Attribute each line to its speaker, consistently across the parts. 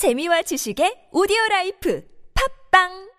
Speaker 1: 재미와 지식의 오디오 라이프. 팟빵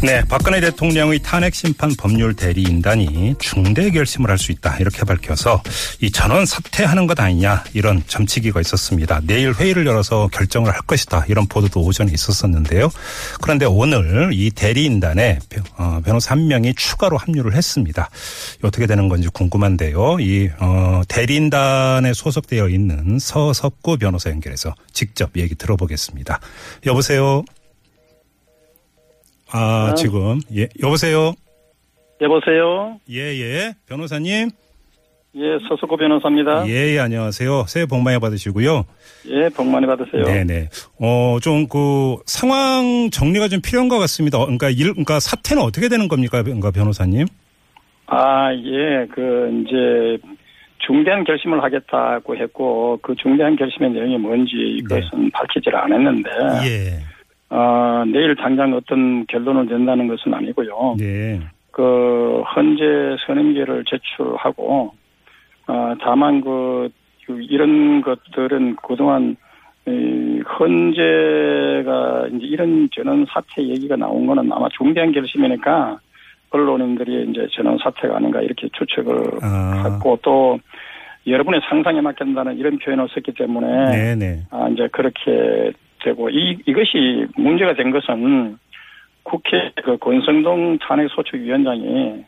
Speaker 2: 네, 박근혜 대통령의 탄핵 심판 법률 대리인단이 중대 결심을 할 수 있다 이렇게 밝혀서 이 전원 사퇴하는 것 아니냐 이런 점치기가 있었습니다. 내일 회의를 열어서 결정을 할 것이다 이런 보도도 오전에 있었었는데요. 그런데 오늘 이 대리인단에 어, 변호사 한 명이 추가로 합류를 했습니다. 어떻게 되는 건지 궁금한데요. 이 어, 대리인단에 소속되어 있는 서석구 변호사 연결해서 직접 얘기 들어보겠습니다. 여보세요. 아,
Speaker 3: 아.
Speaker 2: 지금, 예, 여보세요?
Speaker 3: 여보세요.
Speaker 2: 예, 예. 변호사님?
Speaker 3: 예, 서석구 변호사입니다.
Speaker 2: 예, 예, 안녕하세요. 새해 복 많이 받으시고요.
Speaker 3: 예, 복 많이 받으세요.
Speaker 2: 네네. 어, 좀 그, 상황 정리가 좀 필요한 것 같습니다. 어, 그러니까 일, 그러니까 사태는 어떻게 되는 겁니까? 그러니까 변호사님?
Speaker 3: 아, 예, 그 이제 중대한 결심을 하겠다고 했고 그 중대한 결심의 내용이 뭔지 이것은 밝히질 않았는데
Speaker 2: 예.
Speaker 3: 어, 내일 당장 어떤 결론을 낸다는 것은 아니고요.
Speaker 2: 네.
Speaker 3: 그 헌재 선임계를 제출하고 어, 다만 그, 그 이런 것들은 그동안 이 헌재가 이제 이런 전원 사퇴 얘기가 나온 거는 아마 중대한 결심이니까 언론인들이 이제 전원 사퇴가 아닌가 이렇게 추측을
Speaker 2: 아.
Speaker 3: 하고 또 여러분의 상상에 맡긴다는 이런 표현을 썼기 때문에
Speaker 2: 네네.
Speaker 3: 아, 이제 그렇게 되고 이 이것이 문제가 된 것은 국회 그 권성동 탄핵소추위원장이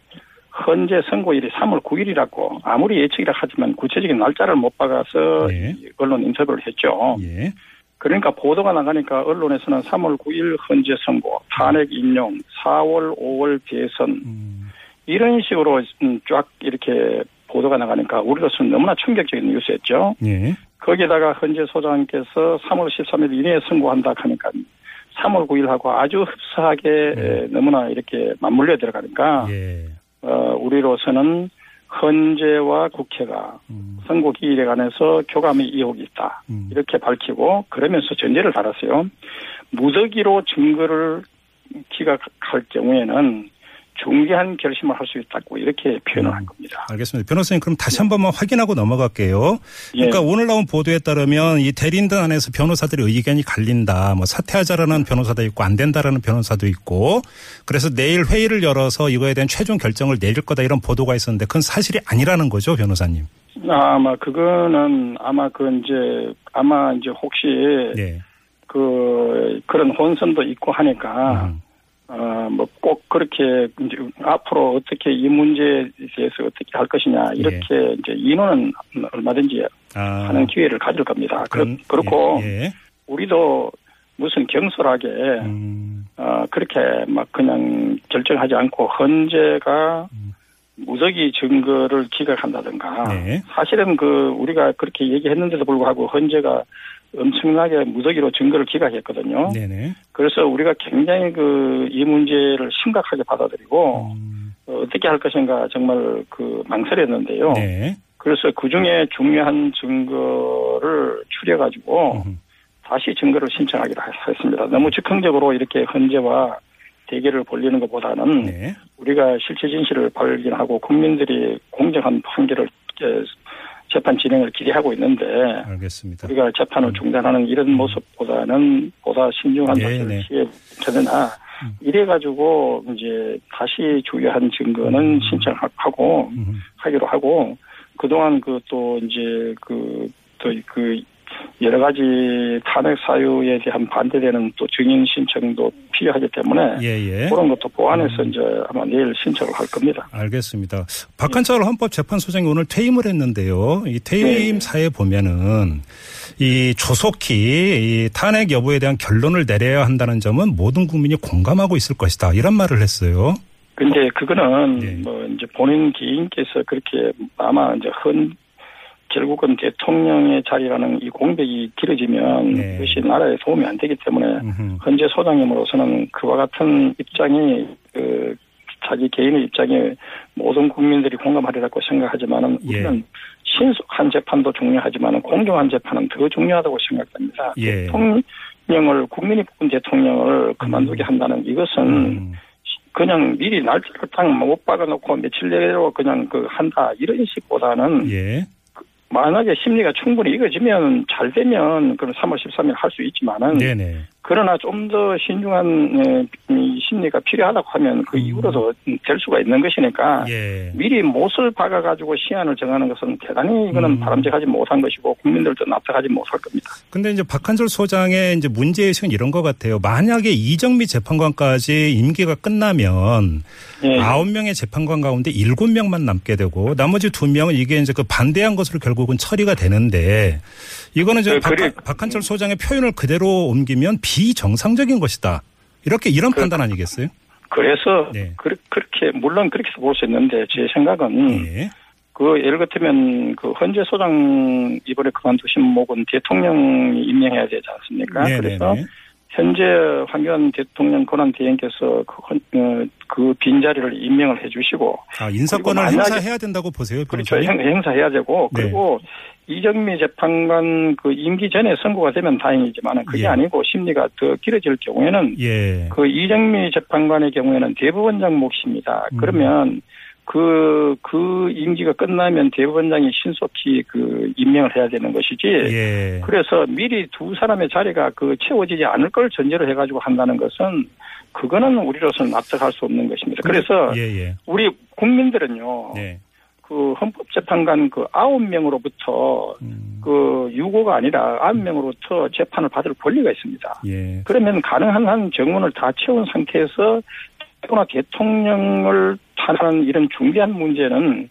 Speaker 3: 헌재 선고일이 3월 9일이라고 아무리 예측이라 하지만 구체적인 날짜를 못 박아서
Speaker 2: 네.
Speaker 3: 이 언론 인터뷰를 했죠.
Speaker 2: 예.
Speaker 3: 그러니까 보도가 나가니까 언론에서는 3월 9일 헌재 선고, 탄핵 인용, 4월 5월 대선
Speaker 2: 음,
Speaker 3: 이런 식으로 음, 쫙 이렇게 보도가 나가니까 우리로서는 너무나 충격적인 뉴스였죠.
Speaker 2: 예.
Speaker 3: 거기에다가 헌재 소장께서 3월 13일 이내에 선고한다 하니까 3월 9일하고 아주 흡사하게 에, 너무나 이렇게 맞물려 들어가니까
Speaker 2: 예.
Speaker 3: 어, 우리로서는 헌재와 국회가
Speaker 2: 음,
Speaker 3: 선고 기일에 관해서 교감의 이혹이 있다.
Speaker 2: 음.
Speaker 3: 이렇게 밝히고 그러면서 전제를 달았어요. 무더기로 증거를 기각할 경우에는 중대한 결심을 할 수 있다고 이렇게 표현을 한 겁니다.
Speaker 2: 알겠습니다. 변호사님, 그럼 다시 한 번만 확인하고 넘어갈게요.
Speaker 3: 예.
Speaker 2: 그러니까 오늘 나온 보도에 따르면 이 대리인단 안에서 변호사들의 의견이 갈린다. 뭐 사퇴하자라는 변호사도 있고 안 된다라는 변호사도 있고 그래서 내일 회의를 열어서 이거에 대한 최종 결정을 내릴 거다 이런 보도가 있었는데 그건 사실이 아니라는 거죠, 변호사님.
Speaker 3: 아마 그거는 아마 그 이제 아마 이제 혹시
Speaker 2: 네.
Speaker 3: 그 그런 혼선도 있고 하니까
Speaker 2: 음.
Speaker 3: 어뭐 꼭 그렇게 이제 앞으로 어떻게 이 문제에 대해서 어떻게 할 것이냐 이렇게 이제 인원은 얼마든지
Speaker 2: 아.
Speaker 3: 하는 기회를 가질 겁니다. 그렇,
Speaker 2: 그럼,
Speaker 3: 그렇고
Speaker 2: 예. 예.
Speaker 3: 우리도 무슨 경솔하게
Speaker 2: 음.
Speaker 3: 어 그렇게 막 그냥 결정하지 않고 헌재가
Speaker 2: 음.
Speaker 3: 무더기 증거를 기각한다든가
Speaker 2: 네.
Speaker 3: 사실은 그 우리가 그렇게 얘기했는데도 불구하고 헌재가 엄청나게 무더기로 증거를 기각했거든요.
Speaker 2: 네네.
Speaker 3: 그래서 우리가 굉장히 그 이 문제를 심각하게 받아들이고
Speaker 2: 음.
Speaker 3: 어, 어떻게 할 것인가 정말 그 망설였는데요.
Speaker 2: 네.
Speaker 3: 그래서 그 중에 중요한 증거를 추려 가지고
Speaker 2: 음.
Speaker 3: 다시 증거를 신청하기로 했습니다. 너무 즉흥적으로 이렇게 헌재와 대결을 벌리는 것보다는
Speaker 2: 네.
Speaker 3: 우리가 실체 진실을 발견하고 국민들이 공정한 판결을 에, 재판 진행을 기대하고 있는데
Speaker 2: 알겠습니다.
Speaker 3: 우리가 재판을 중단하는 이런 모습보다는 보다 신중한
Speaker 2: 네,
Speaker 3: 조치를
Speaker 2: 네.
Speaker 3: 취해 되나
Speaker 2: 음.
Speaker 3: 이래 가지고 이제 다시 주요한 증거는 신청하고
Speaker 2: 음.
Speaker 3: 하기로 하고 그동안 그 또 이제 그 또그 여러 가지 탄핵 사유에 대한 반대되는 또 증인 신청도 필요하기 때문에
Speaker 2: 예, 예.
Speaker 3: 그런 것도 보완해서 이제 아마 내일 신청을 할 겁니다.
Speaker 2: 알겠습니다. 박한철 헌법재판소장이 오늘 퇴임을 했는데요. 이 퇴임
Speaker 3: 네.
Speaker 2: 사에 보면은 이 조속히 이 탄핵 여부에 대한 결론을 내려야 한다는 점은 모든 국민이 공감하고 있을 것이다. 이런 말을 했어요.
Speaker 3: 근데 그거는
Speaker 2: 네.
Speaker 3: 뭐 이제 본인 개인께서 그렇게 아마 이제 헌 결국은 대통령의 자리라는 이 공백이 길어지면
Speaker 2: 네.
Speaker 3: 그것이 나라에 도움이 안 되기 때문에
Speaker 2: 음흠.
Speaker 3: 헌재 소장님으로서는 그와 같은 입장이 그 자기 개인의 입장에 모든 국민들이 공감하리라고 생각하지만은
Speaker 2: 예.
Speaker 3: 우리는 신속한 재판도 중요하지만은 공정한 재판은 더 중요하다고 생각합니다.
Speaker 2: 예.
Speaker 3: 대통령을 국민이 뽑은 대통령을 그만두게 한다는 이것은
Speaker 2: 음.
Speaker 3: 그냥 미리 날짜를 딱 못 박아놓고 며칠 내로 그냥 그 한다 이런 식보다는
Speaker 2: 예.
Speaker 3: 만약에 심리가 충분히 익어지면 잘 되면 그럼 3월 13일 할 수 있지만은
Speaker 2: 네네.
Speaker 3: 그러나 좀 더 신중한 심리가 필요하다고 하면 그
Speaker 2: 음.
Speaker 3: 이후로도 될 수가 있는 것이니까
Speaker 2: 예.
Speaker 3: 미리 못을 박아가지고 시한을 정하는 것은 대단히 이거는
Speaker 2: 음.
Speaker 3: 바람직하지 못한 것이고 국민들도 납득하지 못할 겁니다.
Speaker 2: 근데 이제 박한철 소장의 이제 문제의식은 이런 것 같아요. 만약에 이정미 재판관까지 임기가 끝나면
Speaker 3: 예.
Speaker 2: 아홉 명의 재판관 가운데 일곱 명만 남게 되고 나머지 두 명은 이게 이제 그 반대한 것으로 결국은 처리가 되는데 이거는 이제
Speaker 3: 그,
Speaker 2: 박. 박한철 소장의 표현을 그대로 옮기면 비정상적인 것이다. 이렇게 이런
Speaker 3: 그-
Speaker 2: 판단 아니겠어요?
Speaker 3: 그래서
Speaker 2: 네.
Speaker 3: 그, 렇게 물론 그렇게도 볼수 있는데 제 생각은
Speaker 2: 예.
Speaker 3: 그 예를 같으면 그 헌재 소장 이번에 그만두신 목은 대통령이 임명해야 되지 않습니까? 그래서
Speaker 2: 네네네.
Speaker 3: 현재 황교안 대통령 권한 대행께서 그, 헌- 어, 그 빈자리를 임명을 해주시고
Speaker 2: 아, 인사권을 행사해야 된다고 보세요.
Speaker 3: 그렇죠
Speaker 2: 변호사님?
Speaker 3: 행, 행사해야 되고
Speaker 2: 네.
Speaker 3: 그리고 이정미 재판관 그 임기 전에 선고가 되면 다행이지만 그게
Speaker 2: 예.
Speaker 3: 아니고 심리가 더 길어질 경우에는
Speaker 2: 예.
Speaker 3: 그 이정미 재판관의 경우에는 대법원장 몫입니다.
Speaker 2: 음.
Speaker 3: 그러면 그, 그 임기가 끝나면 대법원장이 신속히 그 임명을 해야 되는 것이지.
Speaker 2: 예.
Speaker 3: 그래서 미리 두 사람의 자리가 그 채워지지 않을 걸 전제로 해가지고 한다는 것은 그거는 우리로서는 납득할 수 없는 것입니다. 그래서
Speaker 2: 예, 예.
Speaker 3: 우리 국민들은요.
Speaker 2: 네.
Speaker 3: 그 헌법재판관 그 아홉 명으로부터
Speaker 2: 음,
Speaker 3: 그 유고가 아니라 아홉 명으로부터 재판을 받을 권리가 있습니다.
Speaker 2: 예.
Speaker 3: 그러면 가능한 한 정원을 다 채운 상태에서 또나 대통령을 탄 하는 이런 중대한 문제는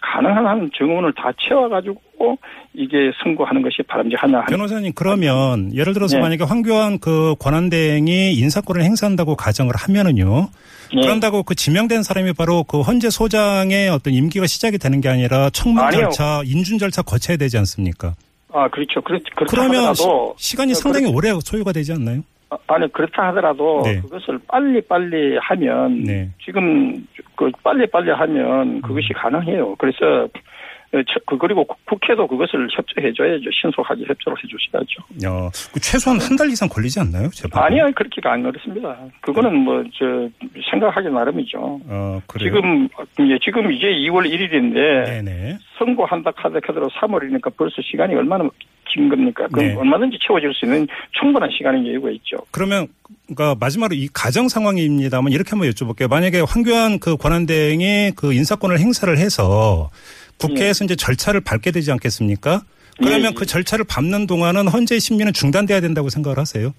Speaker 3: 가능한 한 정원을 다 채워가지고 이게 선고하는 것이 바람직하냐
Speaker 2: 변호사님 그러면 예를 들어서
Speaker 3: 네.
Speaker 2: 만약에 황교안 그 권한대행이 인사권을 행사한다고 가정을 하면은요.
Speaker 3: 예.
Speaker 2: 그런다고 그 지명된 사람이 바로 그 헌재 소장의 어떤 임기가 시작이 되는 게 아니라 청문
Speaker 3: 아니요.
Speaker 2: 절차, 인준 절차 거쳐야 되지 않습니까?
Speaker 3: 아 그렇죠. 그렇,
Speaker 2: 그러면 시, 시간이
Speaker 3: 어,
Speaker 2: 상당히 오래 소요가 되지 않나요?
Speaker 3: 아, 아니 그렇다 하더라도
Speaker 2: 네.
Speaker 3: 그것을 빨리 빨리 하면
Speaker 2: 네.
Speaker 3: 지금 그 빨리 빨리 하면 그것이 가능해요. 그래서 그 그리고 국- 국회도 그것을 협조해줘야죠. 신속하게 협조를 해주셔야죠.
Speaker 2: 어, 그 최소한 한 달 이상 걸리지 않나요? 재판?
Speaker 3: 아니요, 그렇게가 안 그렇습니다. 그거는 뭐저 생각하기 나름이죠.
Speaker 2: 어, 그래요.
Speaker 3: 지금 이제 지금 이제 2월 1일인데
Speaker 2: 네네.
Speaker 3: 선고한다 카드 카드로 3월이니까 벌써 시간이 얼마나 긴 겁니까? 그럼
Speaker 2: 네.
Speaker 3: 얼마든지 채워질 수 있는 충분한 시간이 여유가 있죠.
Speaker 2: 그러면 그러니까 마지막으로 이 가정 상황입니다만 이렇게 한번 여쭤볼게요. 만약에 황교안 그 권한대행이 그 인사권을 행사를 해서 국회에서 이제 절차를 밟게 되지 않겠습니까? 그러면
Speaker 3: 예, 예.
Speaker 2: 그 절차를 밟는 동안은 헌재 심리는 중단돼야 된다고 생각을 하세요?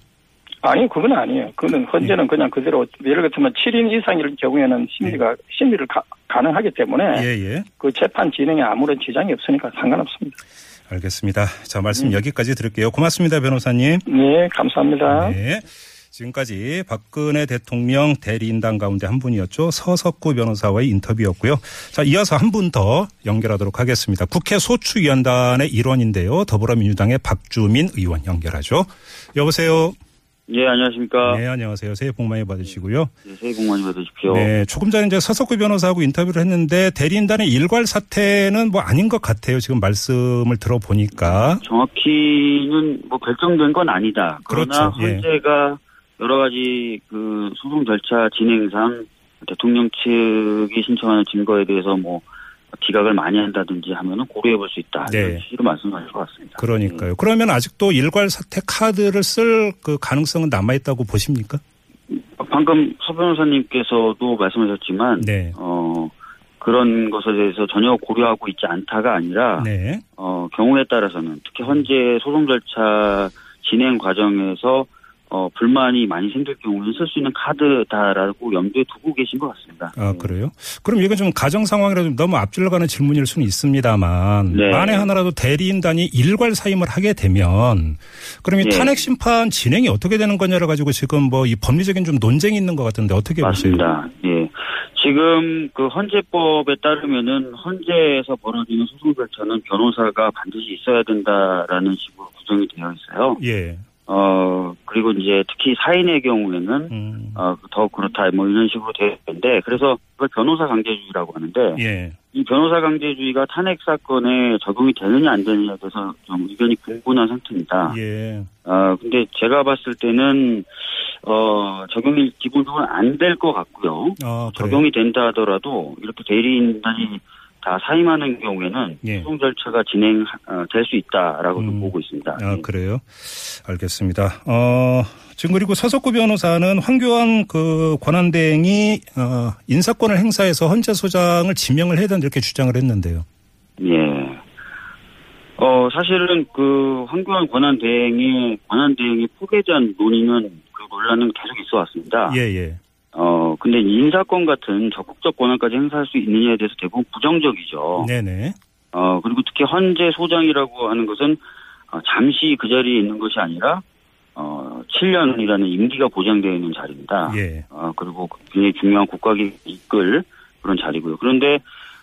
Speaker 3: 아니, 그건 아니에요. 그거는 헌재는
Speaker 2: 네.
Speaker 3: 그냥 그대로 예를 들면 7인 이상일 경우에는 심리가 심리를 가, 가능하기 때문에
Speaker 2: 예, 예.
Speaker 3: 그 재판 진행에 아무런 지장이 없으니까 상관없습니다.
Speaker 2: 알겠습니다. 자, 말씀 여기까지 들을게요. 고맙습니다, 변호사님.
Speaker 3: 네, 감사합니다.
Speaker 2: 네. 지금까지 박근혜 대통령 대리인단 가운데 한 분이었죠. 서석구 변호사와의 인터뷰였고요. 자, 이어서 한 분 더 연결하도록 하겠습니다. 국회 소추위원단의 일원인데요. 더불어민주당의 박주민 의원 연결하죠. 여보세요.
Speaker 4: 예, 안녕하십니까.
Speaker 2: 네, 안녕하세요. 새해 복 많이 받으시고요.
Speaker 4: 네, 새해 복 많이 받으십시오.
Speaker 2: 네, 조금 전에 이제 서석구 변호사하고 인터뷰를 했는데 대리인단의 일괄 사퇴는 뭐 아닌 것 같아요. 지금 말씀을 들어보니까.
Speaker 4: 정확히는 뭐 결정된 건 아니다. 그러나
Speaker 2: 그렇죠. 예.
Speaker 4: 헌재가 여러 가지 그 소송 절차 진행상 대통령 측이 신청하는 증거에 대해서 뭐 기각을 많이 한다든지 하면은 고려해 볼 수 있다.
Speaker 2: 네.
Speaker 4: 이런 식으로 말씀하실 것 같습니다.
Speaker 2: 그러니까요. 그러면 아직도 일괄 사퇴 카드를 쓸 그 가능성은 남아 있다고 보십니까?
Speaker 4: 방금 서 변호사님께서도 말씀하셨지만
Speaker 2: 네.
Speaker 4: 어 그런 것에 대해서 전혀 고려하고 있지 않다가 아니라
Speaker 2: 네.
Speaker 4: 어, 경우에 따라서는 특히 현재 소송 절차 진행 과정에서 어, 불만이 많이 생길 경우는 쓸 수 있는 카드다라고 염두에 두고 계신 것 같습니다.
Speaker 2: 아, 그래요? 그럼 이건 좀 가정 상황이라 좀 너무 앞질러 가는 질문일 수는 있습니다만
Speaker 4: 네.
Speaker 2: 만에 하나라도 대리인단이 일괄 사임을 하게 되면 그럼 이
Speaker 4: 네.
Speaker 2: 탄핵 심판 진행이 어떻게 되는 거냐를 가지고 지금 뭐 이 법리적인 좀 논쟁이 있는 것 같은데 어떻게 보세요?
Speaker 4: 맞습니다. 예. 지금 그 헌재법에 따르면은 헌재에서 벌어지는 소송 절차는 변호사가 반드시 있어야 된다라는 식으로 구성이 되어 있어요.
Speaker 2: 예.
Speaker 4: 어, 그리고 이제 특히 사인의 경우에는
Speaker 2: 음.
Speaker 4: 어, 더 그렇다 뭐 이런 식으로 되어 있는데 그래서 그걸 변호사 강제주의라고 하는데
Speaker 2: 예.
Speaker 4: 이 변호사 강제주의가 탄핵 사건에 적용이 되느냐 안 되느냐에 대해서 좀 의견이 분분한 상태입니다.
Speaker 2: 예.
Speaker 4: 어, 근데 제가 봤을 때는 어, 적용이 기본적으로 안 될 것 같고요.
Speaker 2: 아?
Speaker 4: 적용이 된다 하더라도 이렇게 대리인단이 다 사임하는 경우에는
Speaker 2: 예.
Speaker 4: 소송 절차가 진행될 수 있다라고 좀
Speaker 2: 음.
Speaker 4: 보고 있습니다.
Speaker 2: 아, 그래요? 알겠습니다. 어, 지금 그리고 서석구 변호사는 황교안 그 권한대행이 어, 인사권을 행사해서 헌재 소장을 지명을 해야 된다 이렇게 주장을 했는데요.
Speaker 4: 예. 어, 사실은 그 황교안 권한대행의 포기에 대한 논의는 그 논란은 계속 있어 왔습니다.
Speaker 2: 예, 예.
Speaker 4: 어, 근데 인사권 같은 적극적 권한까지 행사할 수 있느냐에 대해서 대부분 부정적이죠.
Speaker 2: 네네.
Speaker 4: 어, 그리고 특히 헌재 소장이라고 하는 것은 어, 잠시 그 자리에 있는 것이 아니라 어, 7년이라는 임기가 보장되어 있는 자리입니다.
Speaker 2: 예.
Speaker 4: 어, 그리고 굉장히 중요한 국가기 이끌 그런 자리고요. 그런데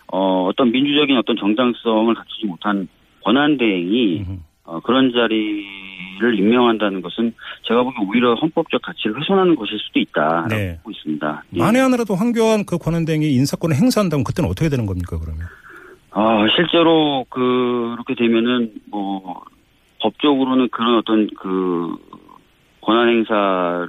Speaker 4: 어, 어떤 민주적인 어떤 정당성을 갖추지 못한 권한 대행이
Speaker 2: 음흠.
Speaker 4: 어, 그런 자리를 임명한다는 것은 제가 보기에 오히려 헌법적 가치를 훼손하는 것일 수도 있다라고
Speaker 2: 네.
Speaker 4: 보고 있습니다. 예.
Speaker 2: 만에 하나라도 황교안 그 권한대행이 인사권을 행사한다면 그때는 어떻게 되는 겁니까 그러면?
Speaker 4: 아, 실제로 그렇게 되면은 뭐 법적으로는 그런 어떤 그 권한 행사를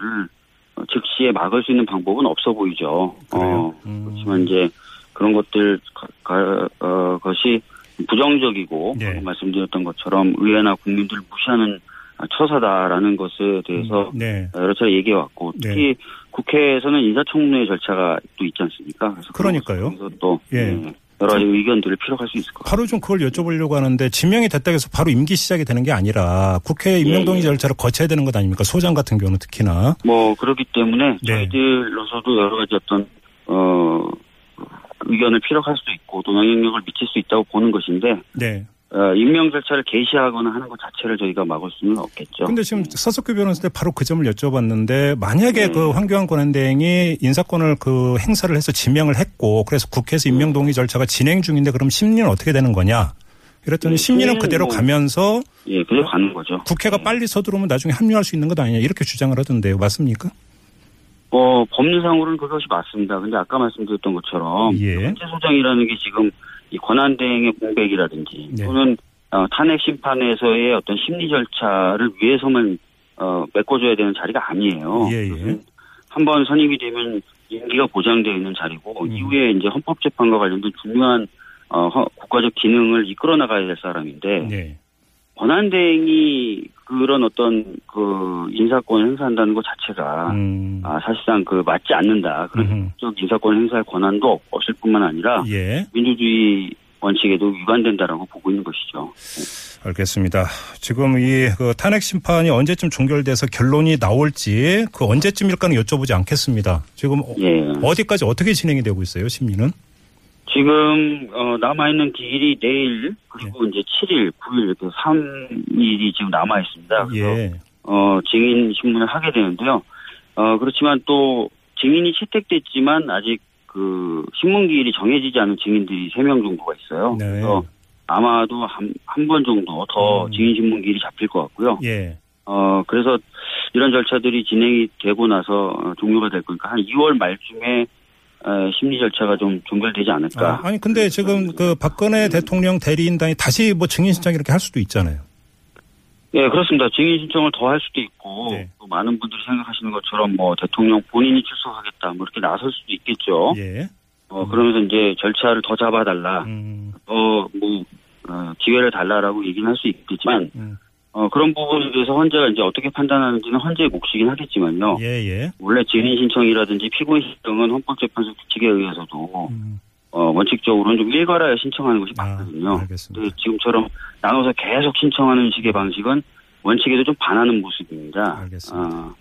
Speaker 4: 어, 즉시에 막을 수 있는 방법은 없어 보이죠.
Speaker 2: 그래요?
Speaker 4: 어,
Speaker 2: 음.
Speaker 4: 그렇지만 이제 그런 것들 가, 가- 어, 것이 부정적이고
Speaker 2: 네.
Speaker 4: 말씀드렸던 것처럼 의회나 국민들을 무시하는 처사다라는 것에 대해서
Speaker 2: 네.
Speaker 4: 여러 차례 얘기해 왔고 특히 국회에서는 인사청문회 절차가 또 있지 않습니까? 그래서
Speaker 2: 그러니까요.
Speaker 4: 그래서 또
Speaker 2: 예.
Speaker 4: 예, 여러 가지 의견들을 피력할 수 있을 것 같습니다.
Speaker 2: 바로 좀 그걸 여쭤보려고 하는데 지명이 됐다고 해서 바로 임기 시작이 되는 게 아니라 국회 임명동의
Speaker 4: 예, 예.
Speaker 2: 절차를 거쳐야 되는 것 아닙니까? 소장 같은 경우는 특히나.
Speaker 4: 뭐 그렇기 때문에
Speaker 2: 네.
Speaker 4: 저희들로서도 여러 가지 어떤 어 의견을 피력할 수 있고 또 영향력을 미칠 수 있다고 보는 것인데
Speaker 2: 네.
Speaker 4: 어, 임명 절차를 개시하거나 하는 것 자체를 저희가 막을 수는 없겠죠.
Speaker 2: 근데 지금 서석규 변호사한테 바로 그 점을 여쭤봤는데 만약에
Speaker 4: 네.
Speaker 2: 그 황교안 권한대행이 인사권을 그 행사를 해서 지명을 했고 그래서 국회에서 임명 동의 절차가 진행 중인데 그럼 심리는 어떻게 되는 거냐? 이랬더니
Speaker 4: 네,
Speaker 2: 심리는 그대로
Speaker 4: 뭐-
Speaker 2: 가면서
Speaker 4: 예, 그대로 가는 거죠.
Speaker 2: 국회가 빨리 서두르면 나중에 합류할 수 있는 것 아니냐 이렇게 주장을 하던데요. 맞습니까?
Speaker 4: 어, 법률상으로는 그것이 맞습니다. 근데 아까 말씀드렸던 것처럼
Speaker 2: 예.
Speaker 4: 헌재소장이라는 게 지금 이 권한 대행의 공백이라든지
Speaker 2: 네.
Speaker 4: 또는 어, 탄핵 심판에서의 어떤 심리 절차를 위해서만 어, 메꿔줘야 되는 자리가 아니에요.
Speaker 2: 예, 예.
Speaker 4: 한번 선임이 되면 임기가 보장되어 있는 자리고
Speaker 2: 음.
Speaker 4: 이후에 이제 헌법재판과 관련된 중요한 어, 허- 국가적 기능을 이끌어 나가야 될 사람인데
Speaker 2: 네.
Speaker 4: 권한 대행이 그런 어떤 그 인사권을 행사한다는 것 자체가
Speaker 2: 음.
Speaker 4: 아, 사실상 그 맞지 않는다. 그런 인사권 행사할 권한도 없- 없을 뿐만 아니라
Speaker 2: 예.
Speaker 4: 민주주의 원칙에도 위반된다라고 보고 있는 것이죠.
Speaker 2: 알겠습니다. 지금 이 그 탄핵 심판이 언제쯤 종결돼서 결론이 나올지 그 언제쯤일까는 여쭤보지 않겠습니다. 지금 어-
Speaker 4: 예.
Speaker 2: 어디까지 어떻게 진행이 되고 있어요, 심리는?
Speaker 4: 지금 어, 남아 있는 기일이 내일 그리고
Speaker 2: 네.
Speaker 4: 이제 7일, 9일 이렇게 3일이 지금 남아 있습니다. 그래서
Speaker 2: 예.
Speaker 4: 어, 증인 신문을 하게 되는데요. 어, 그렇지만 또 증인이 채택됐지만 아직 그 신문 기일이 정해지지 않은 증인들이 3명 정도가 있어요.
Speaker 2: 네.
Speaker 4: 그래서 아마도 한, 한 번 정도 더
Speaker 2: 음.
Speaker 4: 증인 신문 기일이 잡힐 것 같고요.
Speaker 2: 예.
Speaker 4: 어, 그래서 이런 절차들이 진행이 되고 나서 어, 종료가 될 거니까 한 2월 말쯤에 어, 심리 절차가 좀 종결되지 않을까.
Speaker 2: 아, 니 근데 지금 그 박근혜 대통령 대리인단이 다시 뭐 증인 신청 이렇게 할 수도 있잖아요.
Speaker 4: 예, 그렇습니다. 증인 신청을 더 할 수도 있고,
Speaker 2: 네.
Speaker 4: 또 많은 분들이 생각하시는 것처럼 뭐 대통령 본인이 출석하겠다, 뭐 이렇게 나설 수도 있겠죠.
Speaker 2: 예.
Speaker 4: 어, 그러면서 이제 절차를 더 잡아달라,
Speaker 2: 음,
Speaker 4: 더 뭐, 어, 기회를 달라라고 얘기는 할 수 있겠지만,
Speaker 2: 음.
Speaker 4: 어, 그런 부분에 대해서 헌재가 이제 어떻게 판단하는지는 헌재의 몫이긴 하겠지만요.
Speaker 2: 예, 예.
Speaker 4: 원래 증인 신청이라든지 피고인 신청은 헌법재판소 규칙에 의해서도
Speaker 2: 음.
Speaker 4: 어, 원칙적으로는 좀 일괄하여 신청하는 것이
Speaker 2: 아,
Speaker 4: 맞거든요.
Speaker 2: 알겠습니다.
Speaker 4: 근데 지금처럼 나눠서 계속 신청하는 식의 방식은 원칙에도 좀 반하는 모습입니다.
Speaker 2: 알겠습니다.
Speaker 4: 아,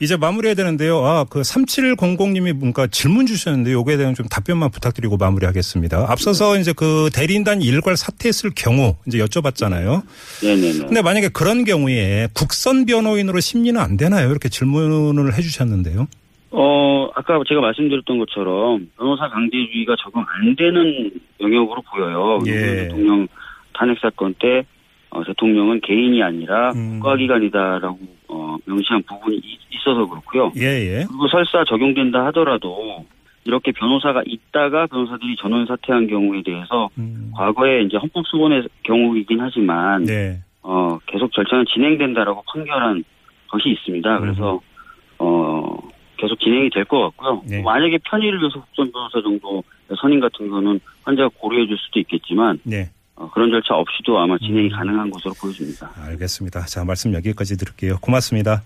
Speaker 2: 이제 마무리해야 되는데요. 아, 그 3700님이 뭔가 질문 주셨는데 요거에 대한 좀 답변만 부탁드리고 마무리하겠습니다. 앞서서 이제 그 대리인단이 일괄 사퇴했을 경우 이제 여쭤봤잖아요.
Speaker 4: 네네네.
Speaker 2: 근데 만약에 그런 경우에 국선 변호인으로 심리는 안 되나요? 이렇게 질문을 해 주셨는데요.
Speaker 4: 어, 아까 제가 말씀드렸던 것처럼 변호사 강제주의가 적용 안 되는 영역으로 보여요.
Speaker 2: 예.
Speaker 4: 대통령 탄핵 사건 때 어, 대통령은 개인이 아니라
Speaker 2: 음.
Speaker 4: 국가기관이다라고 어, 명시한 부분이 있- 있어서 그렇고요.
Speaker 2: 예, 예.
Speaker 4: 그리고 설사 적용된다 하더라도 이렇게 변호사가 있다가 변호사들이 전원 사퇴한 경우에 대해서
Speaker 2: 음.
Speaker 4: 과거에 이제 헌법소원의 경우이긴 하지만
Speaker 2: 네.
Speaker 4: 어, 계속 절차는 진행된다라고 판결한 것이 있습니다. 그래서 어, 계속 진행이 될 것 같고요.
Speaker 2: 네.
Speaker 4: 만약에 편의를 위해서 국선 변호사 정도 선임 같은 거는 환자가 고려해 줄 수도 있겠지만
Speaker 2: 네.
Speaker 4: 어, 그런 절차 없이도 아마 진행이
Speaker 2: 음.
Speaker 4: 가능한 것으로 보여집니다.
Speaker 2: 알겠습니다. 자, 말씀 여기까지 들을게요. 고맙습니다.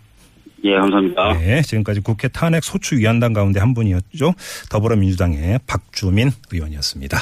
Speaker 4: 예, 감사합니다.
Speaker 2: 네, 지금까지 국회 탄핵 소추위원단 가운데 한 분이었죠. 더불어민주당의 박주민 의원이었습니다.